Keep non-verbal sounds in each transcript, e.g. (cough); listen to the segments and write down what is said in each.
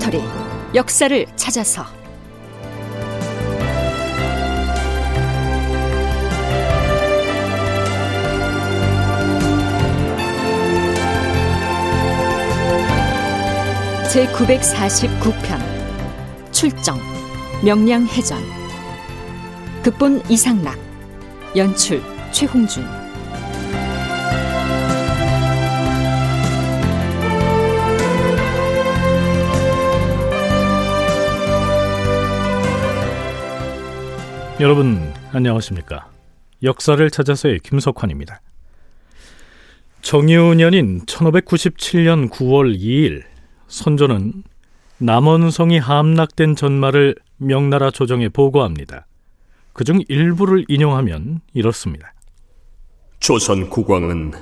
다큐멘터리 역사를 찾아서. 제 949편 출정 명량해전. 극본 이상락 연출 최홍준 여러분 안녕하십니까? 역사를 찾아서의 김석환입니다. 정유년인 1597년 9월 2일 선조는 남원성이 함락된 전말을 명나라 조정에 보고합니다. 그중 일부를 인용하면 이렇습니다. 조선 국왕은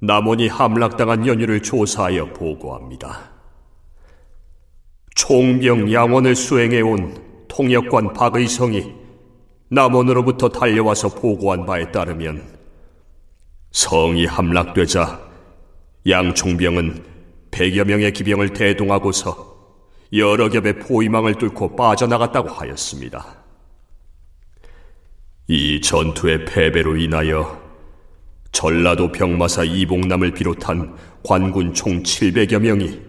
남원이 함락당한 연유를 조사하여 보고합니다. 총병 양원을 수행해온 통역관 박의성이 남원으로부터 달려와서 보고한 바에 따르면 성이 함락되자 양 총병은 백여 명의 기병을 대동하고서 여러 겹의 포위망을 뚫고 빠져나갔다고 하였습니다. 이 전투의 패배로 인하여 전라도 병마사 이봉남을 비롯한 관군 총 700여 명이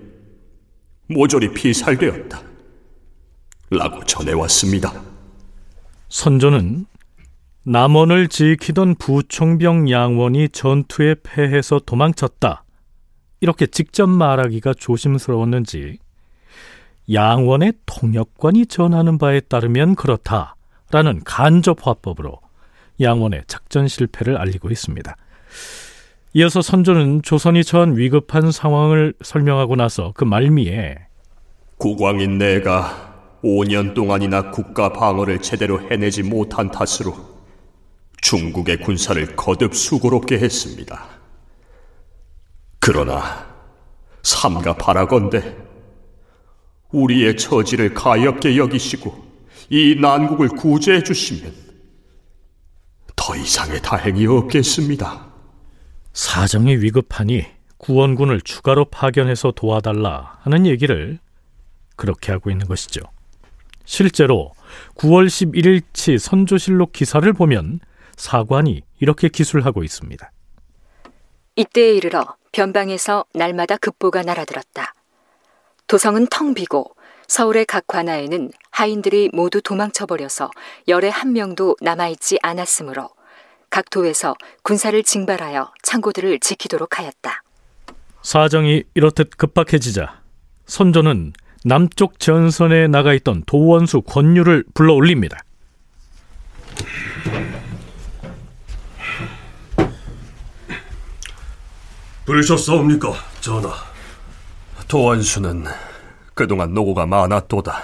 모조리 피살되었다. 라고 전해왔습니다. 선조는 남원을 지키던 부총병 양원이 전투에 패해서 도망쳤다. 이렇게 직접 말하기가 조심스러웠는지 양원의 통역관이 전하는 바에 따르면 그렇다 라는 간접 화법으로 양원의 작전 실패를 알리고 있습니다. 이어서 선조는 조선이 처한 위급한 상황을 설명하고 나서 그 말미에 국왕인 내가 5년 동안이나 국가 방어를 제대로 해내지 못한 탓으로 중국의 군사를 거듭 수고롭게 했습니다. 그러나 삼가 바라건대 우리의 처지를 가엽게 여기시고 이 난국을 구제해 주시면 더 이상의 다행이 없겠습니다. 사정이 위급하니 구원군을 추가로 파견해서 도와달라 하는 얘기를 그렇게 하고 있는 것이죠. 실제로 9월 11일치 선조실록 기사를 보면 사관이 이렇게 기술하고 있습니다. 이때에 이르러 변방에서 날마다 급보가 날아들었다. 도성은 텅 비고 서울의 각 관아에는 하인들이 모두 도망쳐버려서 열의 한 명도 남아있지 않았으므로 각 도에서 군사를 징발하여 창고들을 지키도록 하였다. 사정이 이렇듯 급박해지자 선조는 남쪽 전선에 나가 있던 도원수 권유를 불러 올립니다. 부르셨사옵니까, 전하? 도원수는 그동안 노고가 많았도다.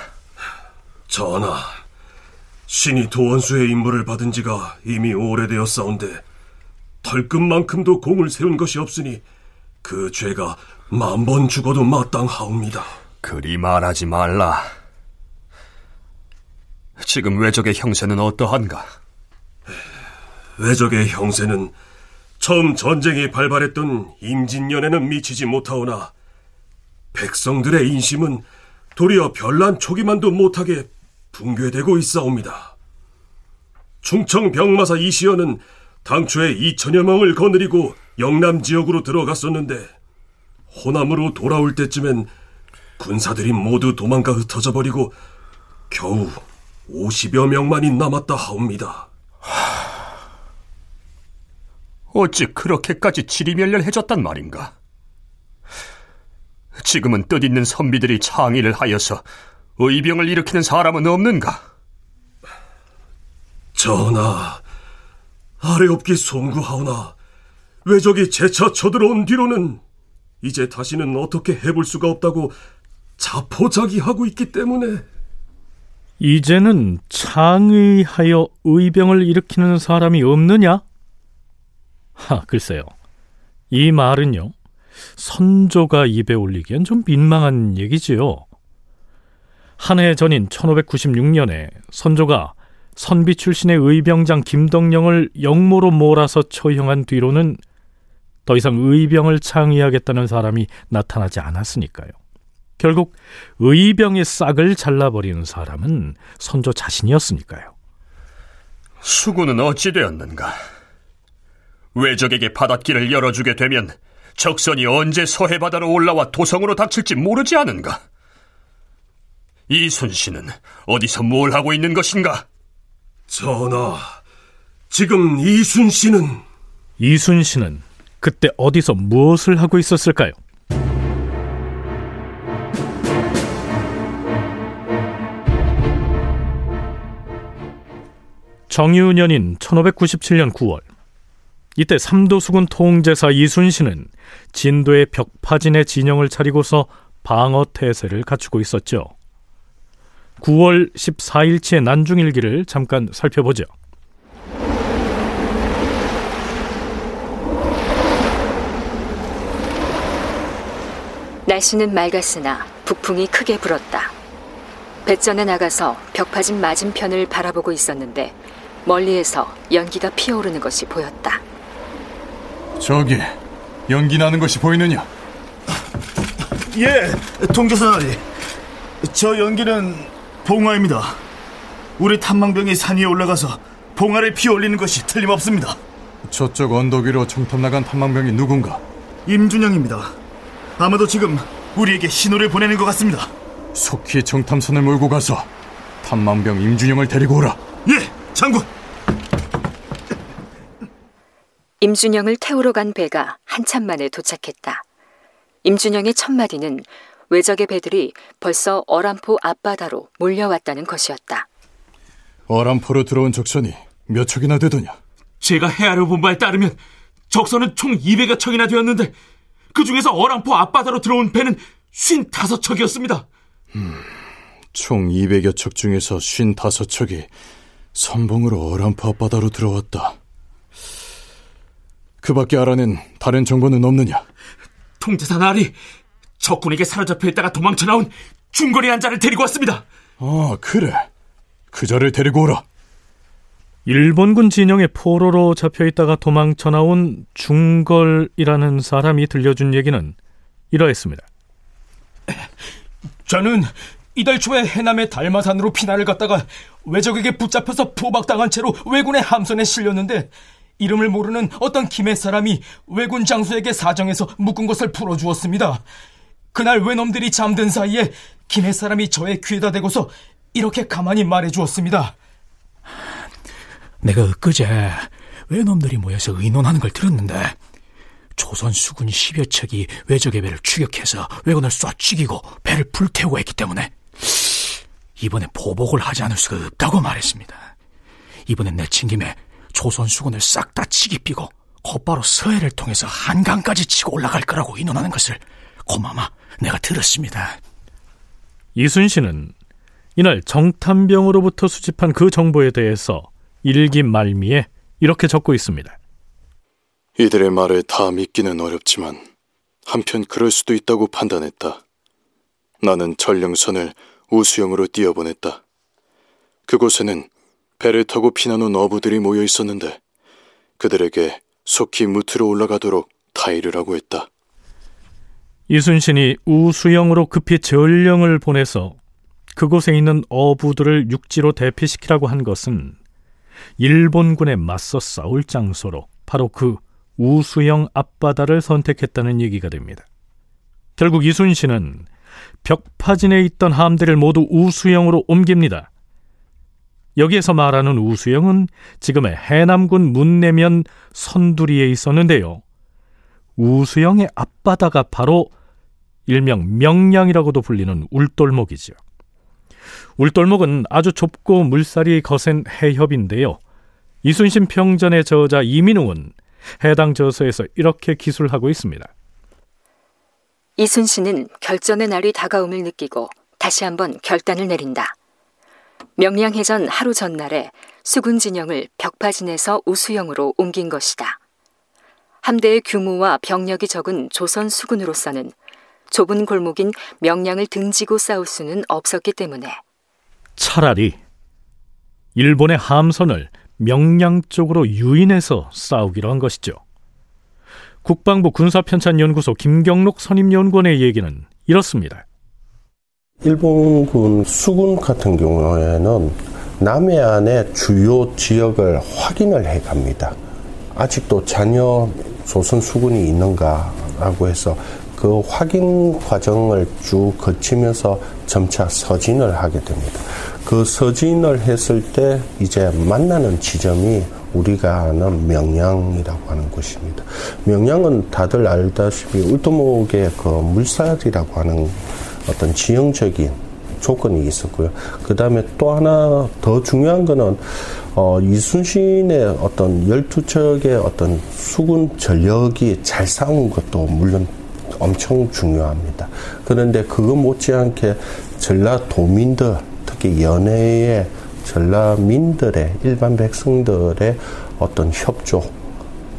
전하, 신이 도원수의 임무를 받은 지가 이미 오래되었사온데 털끝만큼도 공을 세운 것이 없으니 그 죄가 만번 죽어도 마땅하옵니다. 그리 말하지 말라. 지금 외적의 형세는 어떠한가? 외적의 형세는 처음 전쟁이 발발했던 임진년에는 미치지 못하오나 백성들의 인심은 도리어 별난 초기만도 못하게 붕괴되고 있사옵니다. 충청 병마사 이시연은 당초에 2천여 명을 거느리고 영남 지역으로 들어갔었는데 호남으로 돌아올 때쯤엔 군사들이 모두 도망가 흩어져 버리고 겨우 50여 명만이 남았다 하옵니다. 어찌 그렇게까지 지리멸렬해졌단 말인가? 지금은 뜻있는 선비들이 창의를 하여서 의병을 일으키는 사람은 없는가? 전하, 아래없기 송구하오나 왜적이 재차 쳐들어온 뒤로는 이제 다시는 어떻게 해볼 수가 없다고 자포자기하고 있기 때문에 이제는 창의하여 의병을 일으키는 사람이 없느냐? 하, 글쎄요. 이 말은요. 선조가 입에 올리기엔 좀 민망한 얘기지요. 한 해 전인 1596년에 선조가 선비 출신의 의병장 김덕령을 영모로 몰아서 처형한 뒤로는 더 이상 의병을 창의하겠다는 사람이 나타나지 않았으니까요. 결국 의병의 싹을 잘라버리는 사람은 선조 자신이었으니까요. 수군은 어찌 되었는가? 외적에게 바닷길을 열어주게 되면 적선이 언제 서해 바다로 올라와 도성으로 닥칠지 모르지 않은가? 이순신은 어디서 뭘 하고 있는 것인가? 전하, 지금 이순신은 이순신은 그때 어디서 무엇을 하고 있었을까요? 정유년인 1597년 9월 이때 삼도수군 통제사 이순신은 진도의 벽파진의 진영을 차리고서 방어 태세를 갖추고 있었죠. 9월 14일치의 난중일기를 잠깐 살펴보죠. 날씨는 맑았으나 북풍이 크게 불었다. 배전에 나가서 벽파진 맞은편을 바라보고 있었는데 멀리에서 연기가 피어오르는 것이 보였다. 저기 연기 나는 것이 보이느냐? 예, 통제사나리. 저 연기는 봉화입니다. 우리 탐망병이 산 위에 올라가서 봉화를 피올리는 것이 틀림없습니다. 저쪽 언덕 위로 정탐 나간 탐망병이 누군가? 임준영입니다. 아마도 지금 우리에게 신호를 보내는 것 같습니다. 속히 정탐선을 몰고 가서 탐망병 임준영을 데리고 오라. 예, 장군. 임준영을 태우러 간 배가 한참 만에 도착했다. 임준영의 첫 마디는 외적의 배들이 벌써 어람포 앞바다로 몰려왔다는 것이었다. 어람포로 들어온 적선이 몇 척이나 되더냐? 제가 헤아려 본 바에 따르면 적선은 총 200여 척이나 되었는데 그 중에서 어람포 앞바다로 들어온 배는 55척이었습니다. 음, 총 200여 척 중에서 55척이 선봉으로 어람포 앞바다로 들어왔다. 그 밖에 알아낸 다른 정보는 없느냐? 통제사 나리 적군에게 사로잡혀 있다가 도망쳐 나온 중거리 한 자를 데리고 왔습니다. 아, 그래. 그 자를 데리고 오라. 일본군 진영의 포로로 잡혀 있다가 도망쳐 나온 중걸이라는 사람이 들려준 얘기는 이러했습니다. 저는 이달 초에 해남의 달마산으로 피난을 갔다가 외적에게 붙잡혀서 포박당한 채로 왜군의 함선에 실렸는데 이름을 모르는 어떤 김해 사람이 왜군 장수에게 사정해서 묶은 것을 풀어주었습니다. 그날 외놈들이 잠든 사이에 김해 사람이 저의 귀에다 대고서 이렇게 가만히 말해주었습니다. 내가 엊그제 외놈들이 모여서 의논하는 걸 들었는데 조선 수군 10여 척이 외적의 배를 추격해서 왜군을 쏴 죽이고 배를 불태우고 했기 때문에 이번에 보복을 하지 않을 수가 없다고 말했습니다. 이번엔 내친 김에 조선 수군을 싹 다 치기 삐고 곧바로 서해를 통해서 한강까지 치고 올라갈 거라고 의논하는 것을 고마마 내가 들었습니다. 이순신은 이날 정탐병으로부터 수집한 그 정보에 대해서 일기 말미에 이렇게 적고 있습니다. 이들의 말을 다 믿기는 어렵지만 한편 그럴 수도 있다고 판단했다. 나는 전령선을 우수영으로 띄어보냈다. 그곳에는 배를 타고 피난 온 어부들이 모여 있었는데 그들에게 속히 무트로 올라가도록 타이를 하고 했다. 이순신이 우수영으로 급히 전령을 보내서 그곳에 있는 어부들을 육지로 대피시키라고 한 것은 일본군에 맞서 싸울 장소로 바로 그 우수영 앞바다를 선택했다는 얘기가 됩니다. 결국 이순신은 벽파진에 있던 함대를 모두 우수영으로 옮깁니다. 여기에서 말하는 우수영은 지금의 해남군 문내면 선두리에 있었는데요. 우수영의 앞바다가 바로 일명 명량이라고도 불리는 울돌목이죠. 울돌목은 아주 좁고 물살이 거센 해협인데요. 이순신 평전의 저자 이민웅은 해당 저서에서 이렇게 기술하고 있습니다. 이순신은 결전의 날이 다가옴을 느끼고 다시 한번 결단을 내린다. 명량해전 하루 전날에 수군 진영을 벽파진에서 우수영으로 옮긴 것이다. 함대의 규모와 병력이 적은 조선 수군으로서는 좁은 골목인 명량을 등지고 싸울 수는 없었기 때문에 차라리 일본의 함선을 명량 쪽으로 유인해서 싸우기로 한 것이죠. 국방부 군사편찬연구소 김경록 선임연구원의 얘기는 이렇습니다. 일본군 수군 같은 경우에는 남해안의 주요 지역을 확인을 해 갑니다. 아직도 잔여 조선 수군이 있는가라고 해서 그 확인 과정을 쭉 거치면서 점차 서진을 하게 됩니다. 그 서진을 했을 때 이제 만나는 지점이 우리가 아는 명량이라고 하는 곳입니다. 명량은 다들 알다시피 울두목의 그 물살이라고 하는 어떤 지형적인 조건이 있었고요. 그 다음에 또 하나 더 중요한 거는 어, 이순신의 어떤 열두 척의 어떤 수군 전력이 잘 싸운 것도 물론 엄청 중요합니다. 그런데 그거 못지않게 전라도민들, 특히 연해의 전라민들의, 일반 백성들의 어떤 협조,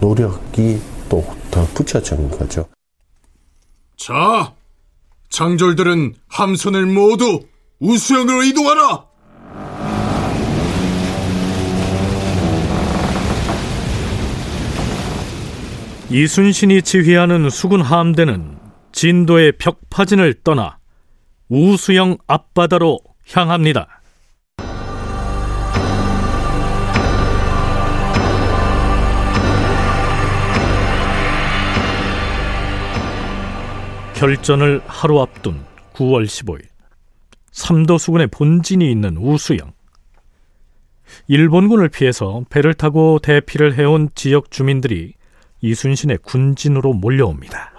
노력이 또더 붙여진 거죠. 자, 장졸들은 함선을 모두 우수형으로 이동하라! 이순신이 지휘하는 수군 함대는 진도의 벽파진을 떠나 우수영 앞바다로 향합니다. 결전을 하루 앞둔 9월 15일 삼도 수군의 본진이 있는 우수영 일본군을 피해서 배를 타고 대피를 해온 지역 주민들이 이순신의 군진으로 몰려옵니다.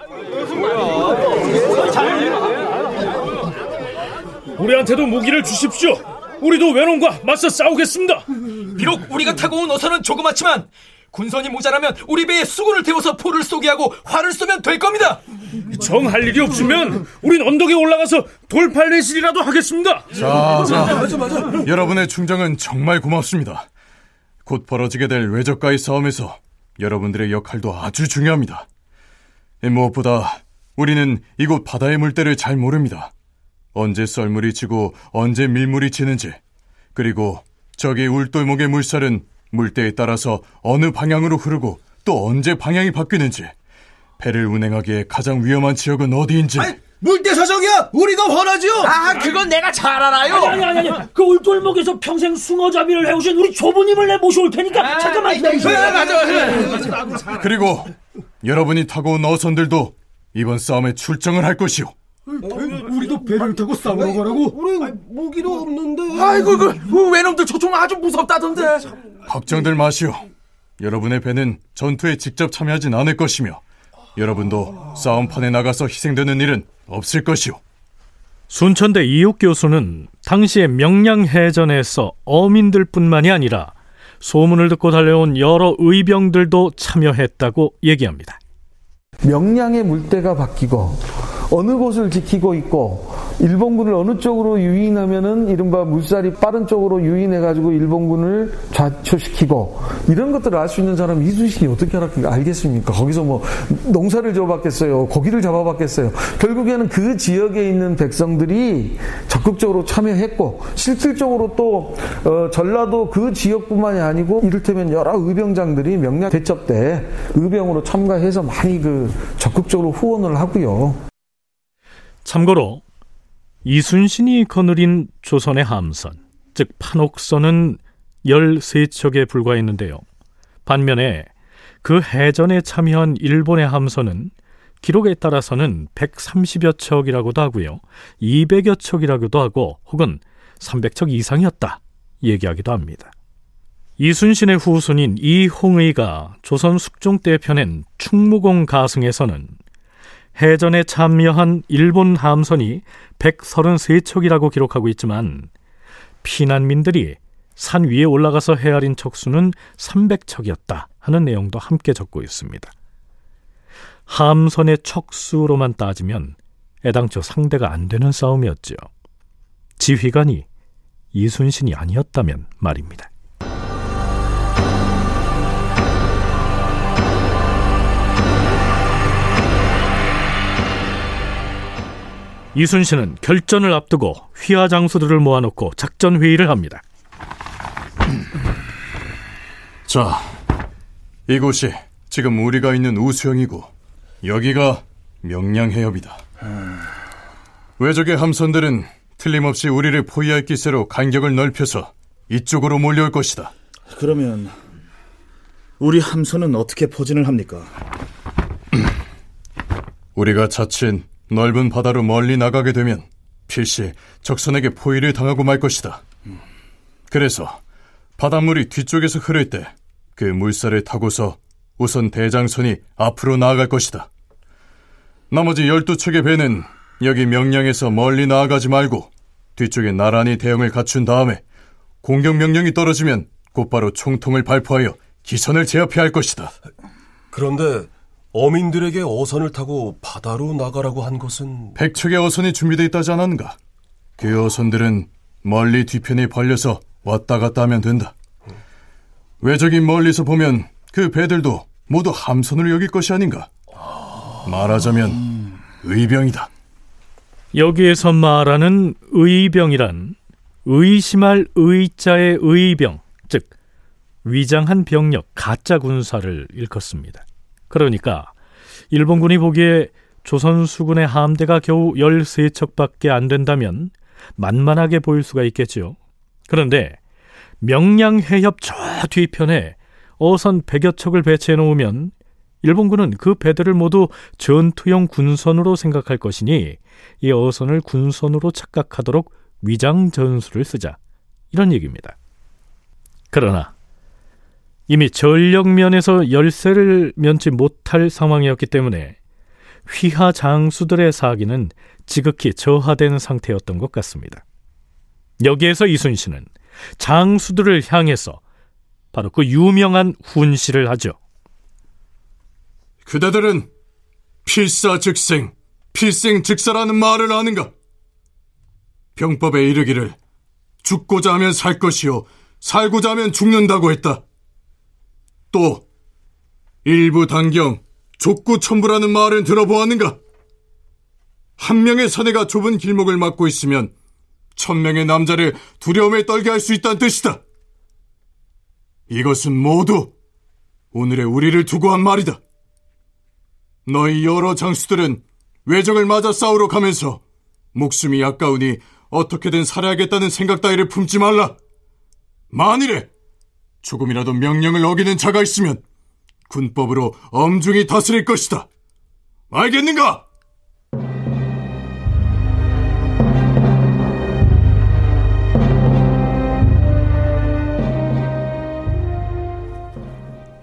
우리한테도 무기를 주십시오. 우리도 외놈과 맞서 싸우겠습니다. 비록 우리가 타고 온 어선은 조그맣지만 군선이 모자라면 우리 배에 수군을 태워서 포를 쏘게 하고 활을 쏘면 될 겁니다. 정 할 일이 없으면 우린 언덕에 올라가서 돌팔레실이라도 하겠습니다. 자, 자, 여러분의 충정은 정말 고맙습니다. 곧 벌어지게 될 외적과의 싸움에서 여러분들의 역할도 아주 중요합니다. 무엇보다 우리는 이곳 바다의 물때를 잘 모릅니다. 언제 썰물이 치고 언제 밀물이 치는지, 그리고 저기 울돌목의 물살은 물때에 따라서 어느 방향으로 흐르고 또 언제 방향이 바뀌는지, 배를 운행하기에 가장 위험한 지역은 어디인지. 아니, 물때 사정이야! 우리가 원하지요! 아, 그건 내가 잘 알아요! 아니, 아니, 아니, 그 울돌목에서 평생 숭어잡이를 해오신 우리 조부님을 내 모셔올 테니까, 아, 잠깐만 기다리세요. 맞아. 그리고 여러분이 타고 온 어선들도 이번 싸움에 출정을 할 것이오. 우리도 배를 타고 싸우러 가라고? 우리 무기도 없는데. 아이고, 그, 그 외놈들 조총 아주 무섭다던데. 걱정들 마시오. 여러분의 배는 전투에 직접 참여하진 않을 것이며, 여러분도 싸움판에 나가서 희생되는 일은 없을 것이오. 순천대 이육 교수는 당시의 명량해전에서 어민들뿐만이 아니라 소문을 듣고 달려온 여러 의병들도 참여했다고 얘기합니다. 명량의 물때가 바뀌고 어느 곳을 지키고 있고 일본군을 어느 쪽으로 유인하면은 이른바 물살이 빠른 쪽으로 유인해가지고 일본군을 좌초시키고 이런 것들을 알 수 있는 사람 이순신이 어떻게 알겠습니까? 거기서 뭐 농사를 지어봤겠어요? 고기를 잡아봤겠어요? 결국에는 그 지역에 있는 백성들이 적극적으로 참여했고 실질적으로 또 어, 전라도 그 지역뿐만이 아니고 이를테면 여러 의병장들이 명량 대첩 때 의병으로 참가해서 많이 그 적극적으로 후원을 하고요. 참고로 이순신이 거느린 조선의 함선, 즉 판옥선은 13척에 불과했는데요. 반면에 그 해전에 참여한 일본의 함선은 기록에 따라서는 130여 척이라고도 하고요. 200여 척이라고도 하고 혹은 300척 이상이었다 얘기하기도 합니다. 이순신의 후손인 이홍의가 조선 숙종 때 펴낸 충무공 가승에서는 해전에 참여한 일본 함선이 133척이라고 기록하고 있지만 피난민들이 산 위에 올라가서 헤아린 척수는 300척이었다 하는 내용도 함께 적고 있습니다. 함선의 척수로만 따지면 애당초 상대가 안 되는 싸움이었죠. 지휘관이 이순신이 아니었다면 말입니다. 이순신은 결전을 앞두고 휘하 장수들을 모아놓고 작전 회의를 합니다. (clears throat) 자, 이곳이 지금 우리가 있는 우수형이고 여기가 명량 해협이다. 외적의 함선들은 틀림없이 우리를 포위할 기세로 간격을 넓혀서 이쪽으로 몰려올 것이다. 그러면 우리 함선은 어떻게 포진을 합니까? (clears throat) 우리가 자칫 넓은 바다로 멀리 나가게 되면 필시 적선에게 포위를 당하고 말 것이다. 그래서 바닷물이 뒤쪽에서 흐를 때 그 물살을 타고서 우선 대장선이 앞으로 나아갈 것이다. 나머지 12척의 배는 여기 명량에서 멀리 나아가지 말고 뒤쪽에 나란히 대응을 갖춘 다음에 공격 명령이 떨어지면 곧바로 총통을 발포하여 기선을 제압해야 할 것이다. 그런데 어민들에게 어선을 타고 바다로 나가라고 한 것은 백척의 어선이 준비되어 있다지 않았는가? 그 어선들은 멀리 뒤편에 벌려서 왔다 갔다 하면 된다. 외적인 멀리서 보면 그 배들도 모두 함선으로 여길 것이 아닌가? 말하자면 의병이다. 여기에서 말하는 의병이란 의심할 의자의 의병, 즉 위장한 병력 가짜 군사를 일컫습니다. 그러니까 일본군이 보기에 조선 수군의 함대가 겨우 13척밖에 안 된다면 만만하게 보일 수가 있겠지요. 그런데 명량 해협 저 뒤편에 어선 100여 척을 배치해 놓으면 일본군은 그 배들을 모두 전투용 군선으로 생각할 것이니 이 어선을 군선으로 착각하도록 위장 전술을 쓰자 이런 얘기입니다. 그러나 이미 전력면에서 열세를 면치 못할 상황이었기 때문에 휘하 장수들의 사기는 지극히 저하된 상태였던 것 같습니다. 여기에서 이순신은 장수들을 향해서 바로 그 유명한 훈시를 하죠. 그대들은 필사 즉생, 필생 즉사라는 말을 아는가? 병법에 이르기를 죽고자 하면 살 것이요, 살고자 하면 죽는다고 했다. 또 일부 단경, 족구 천부라는 말은 들어보았는가? 한 명의 사내가 좁은 길목을 막고 있으면 천 명의 남자를 두려움에 떨게 할 수 있다는 뜻이다. 이것은 모두 오늘의 우리를 두고 한 말이다. 너희 여러 장수들은 외적을 맞아 싸우러 가면서 목숨이 아까우니 어떻게든 살아야겠다는 생각 따위를 품지 말라. 만일에 조금이라도 명령을 어기는 자가 있으면 군법으로 엄중히 다스릴 것이다. 알겠는가?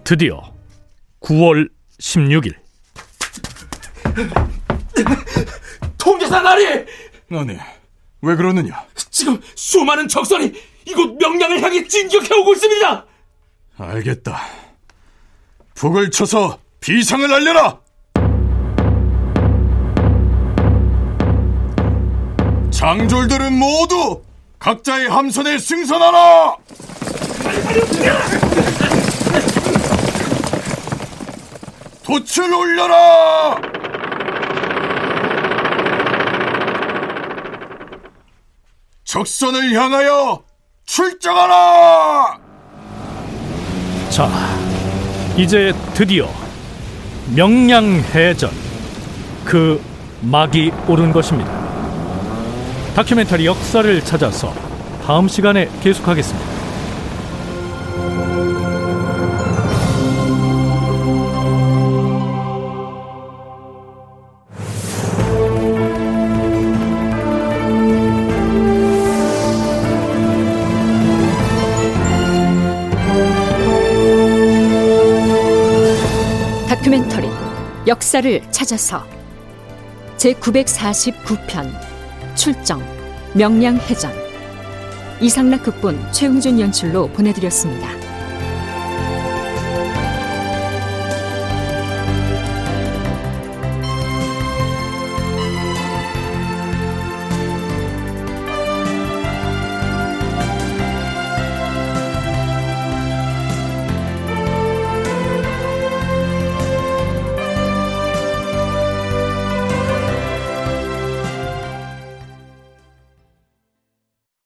드디어 9월 16일 통제사 나리! 아니, 왜 그러느냐? 지금 수많은 적선이 이곳 명량을 향해 진격해오고 있습니다! 알겠다. 북을 쳐서 비상을 알려라! 장졸들은 모두 각자의 함선에 승선하라! 돛을 올려라! 적선을 향하여 출정하라! 자, 이제 드디어 명량해전 그 막이 오른 것입니다. 다큐멘터리 역사를 찾아서 다음 시간에 계속하겠습니다. 다큐멘터리 역사를 찾아서 제949편 출정 명량해전 이상락 극본 최웅준 연출로 보내드렸습니다.